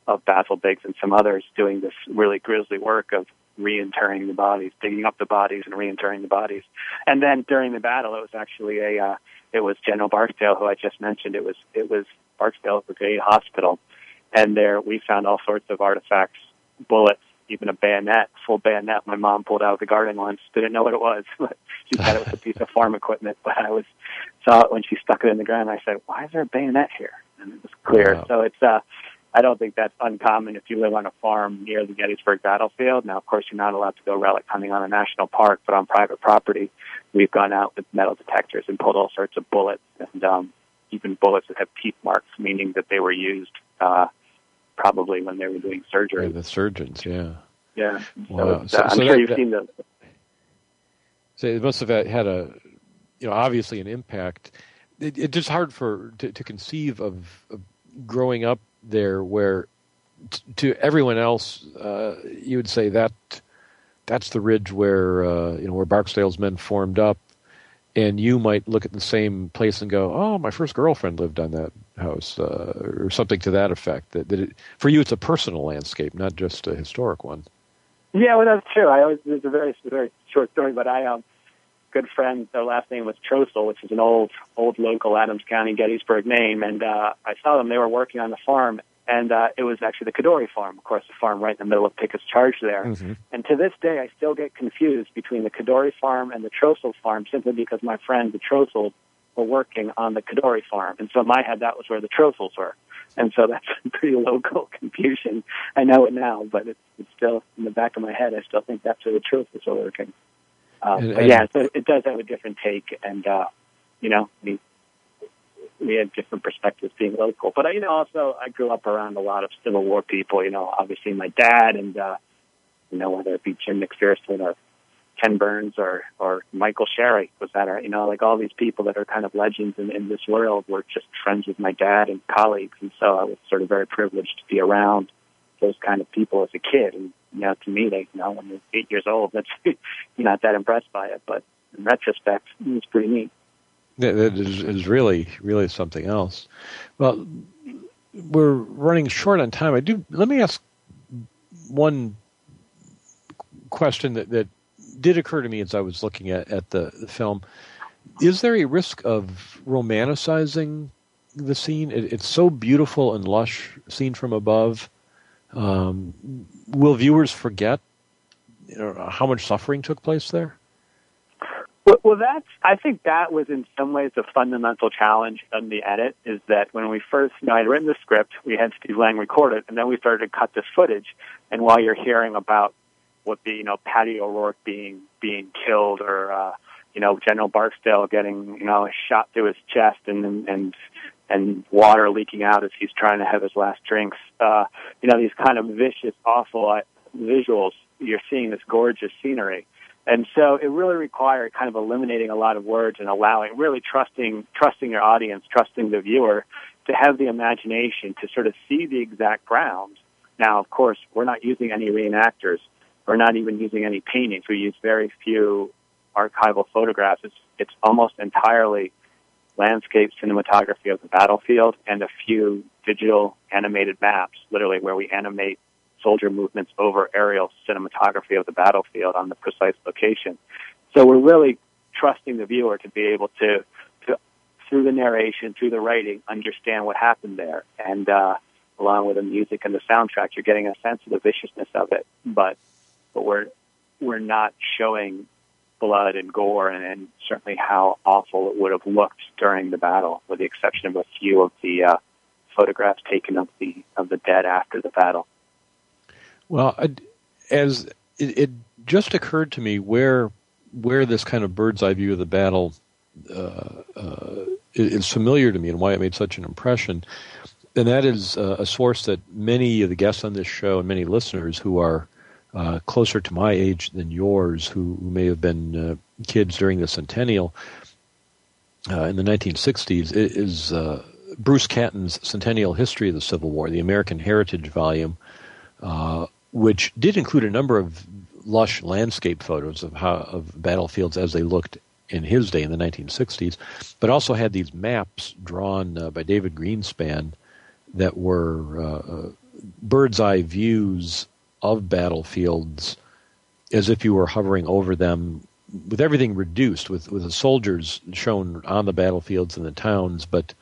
S6: of Basil Biggs and some others doing this really grisly work of reinterring the bodies, digging up the bodies and reinterring the bodies. And then during the battle, it was actually a, uh, it was General Barksdale, who I just mentioned. It was, it was Barksdale Brigade Hospital. And there we found all sorts of artifacts, bullets, even a bayonet, full bayonet. My mom pulled out of the garden once. Didn't know what it was. But she thought it was a piece of farm equipment, but I was, saw it when she stuck it in the ground. I said, why is there a bayonet here? And it was clear. Wow. So it's, uh, I don't think that's uncommon if you live on a farm near the Gettysburg battlefield. Now, of course, you're not allowed to go relic hunting on a national park, but on private property, we've gone out with metal detectors and pulled all sorts of bullets and um, even bullets that have teeth marks, meaning that they were used uh, probably when they were doing surgery.
S1: Yeah, the surgeons, yeah.
S6: Yeah.
S1: Wow.
S6: So, so, I'm so sure that, you've that, seen those.
S1: So it must have had a, you know, obviously an impact. It, it's just hard for to, to conceive of, of growing up there where t- to everyone else uh, you would say that that's the ridge where uh, you know where Barksdale's men formed up, and you might look at the same place and go, "Oh, my first girlfriend lived on that house," uh, or something to that effect. That, that it, for you, it's a personal landscape, not just a historic one.
S6: Yeah, well, that's true. I always it's a very very short story, but I um good friend, their last name was Trostle, which is an old, old local Adams County Gettysburg name. And uh, I saw them; they were working on the farm, and uh, it was actually the Codori farm, of course, the farm right in the middle of Pickett's Charge there. Mm-hmm. And to this day, I still get confused between the Codori farm and the Trostle farm, simply because my friend, the Trostle, were working on the Codori farm, and so in my head, that was where the Trostles were. And so that's pretty local confusion. I know it now, but it's, it's still in the back of my head. I still think that's where the Trostles were working. Um, and, and, yeah, so it does have a different take, and uh, you know, we we had different perspectives being local. But you know, also I grew up around a lot of Civil War people. You know, obviously my dad, and uh, you know, whether it be Jim McPherson or Ken Burns or or Michael Sherry was that, or you know, like all these people that are kind of legends in, in this world were just friends with my dad and colleagues, and so I was sort of very privileged to be around those kind of people as a kid. And you know, to me, they, you know, when you're eight years old, that's you're not that impressed by it. But in retrospect, it's pretty neat.
S1: It is, is really, really something else. Well, we're running short on time. I do. Let me ask one question that, that did occur to me as I was looking at, at the, the film. Is there a risk of romanticizing the scene? It, it's so beautiful and lush, seen from above um, will viewers forget you know, how much suffering took place there?
S6: Well, that's. I think that was in some ways a fundamental challenge in the edit. Is that when we first, you know, I had written the script, we had Steve Lang record it, and then we started to cut this footage. And while you're hearing about what the, you know, Paddy O'Rorke being being killed, or uh, you know, General Barksdale getting, you know, shot through his chest, and and and water leaking out as he's trying to have his last drinks. Uh, you know, these kind of vicious, awful uh, visuals. You're seeing this gorgeous scenery. And so it really required kind of eliminating a lot of words and allowing, really trusting, trusting your audience, trusting the viewer to have the imagination to sort of see the exact ground. Now, of course, we're not using any reenactors. We're not even using any paintings. We use very few archival photographs. It's, it's almost entirely landscape cinematography of the battlefield and a few digital animated maps, literally where we animate soldier movements over aerial cinematography of the battlefield on the precise location. So we're really trusting the viewer to be able to, to through the narration, through the writing, understand what happened there. And uh, along with the music and the soundtrack, you're getting a sense of the viciousness of it. But but we're we're not showing blood and gore and, and certainly how awful it would have looked during the battle, with the exception of a few of the uh, photographs taken of the of the dead after the battle.
S1: Well, as it, it just occurred to me where where this kind of bird's eye view of the battle uh, uh, is familiar to me and why it made such an impression. And that is uh, a source that many of the guests on this show and many listeners who are uh, closer to my age than yours, who, who may have been uh, kids during the centennial uh, in the 1960s, is Bruce Catton's Centennial History of the Civil War, the American Heritage volume, which did include a number of lush landscape photos of how of battlefields as they looked in his day in the 1960s, but also had these maps drawn uh, by David Greenspan that were bird's eye views of battlefields as if you were hovering over them with everything reduced, with, with the soldiers shown on the battlefields and the towns, but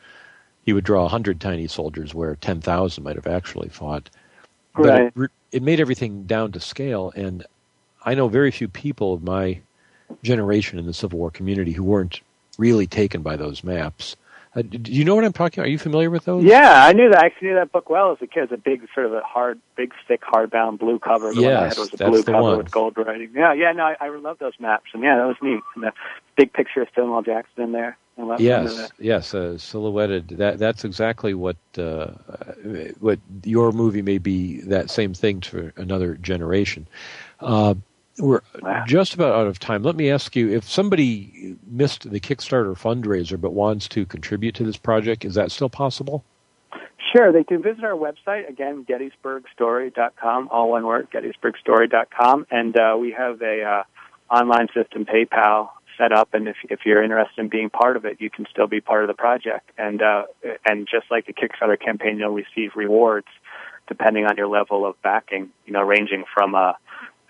S1: he would draw 100 tiny soldiers where 10,000 might have actually fought.
S6: Right.
S1: But it, it made everything down to scale, and I know very few people of my generation in the Civil War community who weren't really taken by those maps. Uh, do you know what I'm talking about? Are you familiar with those?
S6: Yeah, I knew that. I actually knew that book well as a kid. It's a big, sort of a hard, big, thick, hardbound blue cover. The
S1: yes,
S6: one I had was a
S1: that's
S6: blue
S1: the
S6: cover
S1: one.
S6: with gold writing. Yeah, yeah, no, I, I love those maps. And yeah, that was neat. And big picture of Stonewall Jackson in there.
S1: Yes, yes, uh, silhouetted. That that's exactly what uh, what your movie may be. That same thing to another generation. Uh, we're just about out of time. Let me ask you: if somebody missed the Kickstarter fundraiser but wants to contribute to this project, is that still possible?
S6: Sure, they can visit our website again, GettysburgStory.com, all one word, GettysburgStory.com, and uh, we have a uh, online system, PayPal, set up. And if if you're interested in being part of it, you can still be part of the project. And uh, and just like the Kickstarter campaign, you'll receive rewards depending on your level of backing. You know, ranging from a,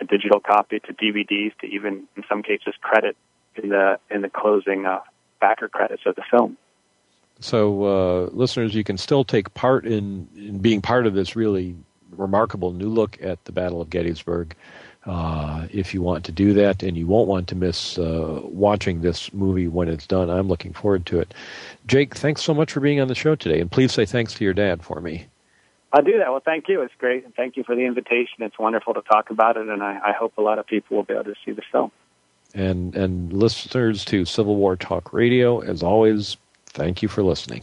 S6: a digital copy to DVDs to even in some cases credit in the in the closing uh, backer credits of the film.
S1: So, uh, listeners, you can still take part in, in being part of this really remarkable new look at the Battle of Gettysburg. Uh, if you want to do that, and you won't want to miss uh, watching this movie when it's done, I'm looking forward to it. Jake, thanks so much for being on the show today, and please say thanks to your dad for me.
S6: I'll do that. Well, thank you. It's great, and thank you for the invitation. It's wonderful to talk about it, and I, I hope a lot of people will be able to see the film.
S1: And and listeners to Civil War Talk Radio, as always, thank you for listening.